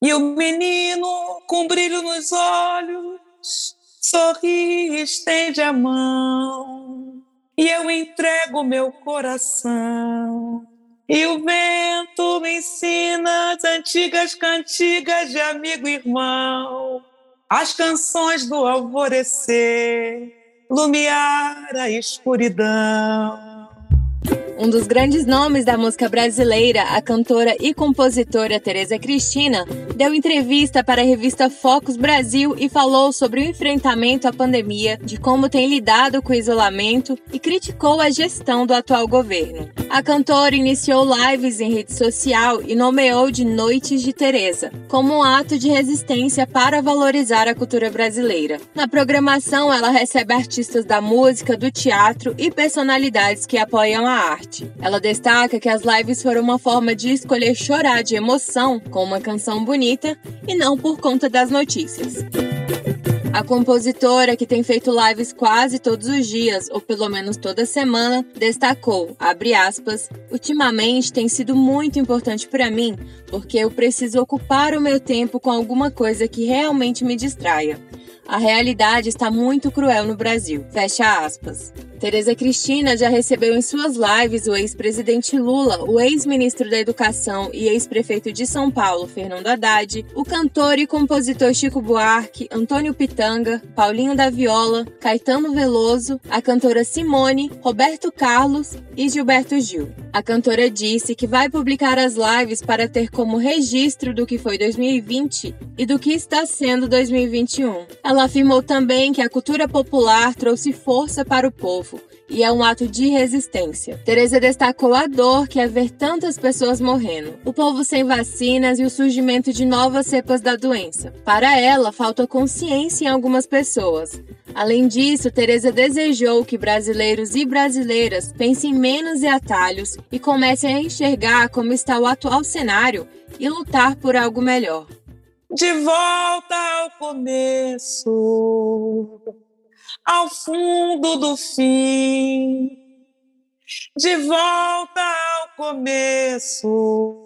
E o menino, com brilho nos olhos, sorri e estende a mão. E eu entrego meu coração. E o vento me ensina as antigas cantigas de amigo e irmão, as canções do alvorecer, lumiar a escuridão. Um dos grandes nomes da música brasileira, a cantora e compositora Tereza Cristina, deu entrevista para a revista Focus Brasil e falou sobre o enfrentamento à pandemia, de como tem lidado com o isolamento e criticou a gestão do atual governo. A cantora iniciou lives em rede social e nomeou de Noites de Tereza, como um ato de resistência para valorizar a cultura brasileira. Na programação, ela recebe artistas da música, do teatro e personalidades que apoiam a arte. Ela destaca que as lives foram uma forma de escolher chorar de emoção com uma canção bonita e não por conta das notícias. A compositora, que tem feito lives quase todos os dias, ou pelo menos toda semana, destacou, aspas, ultimamente tem sido muito importante para mim, porque eu preciso ocupar o meu tempo com alguma coisa que realmente me distraia. A realidade está muito cruel no Brasil. Fecha aspas. Tereza Cristina já recebeu em suas lives o ex-presidente Lula, o ex-ministro da Educação e ex-prefeito de São Paulo, Fernando Haddad, o cantor e compositor Chico Buarque, Antônio Pitanga, Paulinho da Viola, Caetano Veloso, a cantora Simone, Roberto Carlos e Gilberto Gil. A cantora disse que vai publicar as lives para ter como registro do que foi 2020 e do que está sendo 2021. Ela afirmou também que a cultura popular trouxe força para o povo e é um ato de resistência. Teresa destacou a dor que é ver tantas pessoas morrendo, o povo sem vacinas e o surgimento de novas cepas da doença. Para ela, falta consciência em algumas pessoas. Além disso, Teresa desejou que brasileiros e brasileiras pensem menos em atalhos e comecem a enxergar como está o atual cenário e lutar por algo melhor. De volta ao começo ao fundo do fim, de volta ao começo.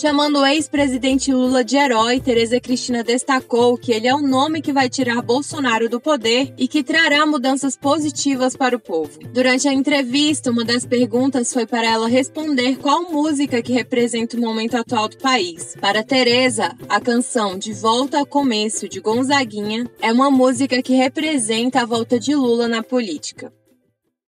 Chamando o ex-presidente Lula de herói, Tereza Cristina destacou que ele é o nome que vai tirar Bolsonaro do poder e que trará mudanças positivas para o povo. Durante a entrevista, uma das perguntas foi para ela responder qual música que representa o momento atual do país. Para Tereza, a canção De Volta ao Começo de Gonzaguinha é uma música que representa a volta de Lula na política.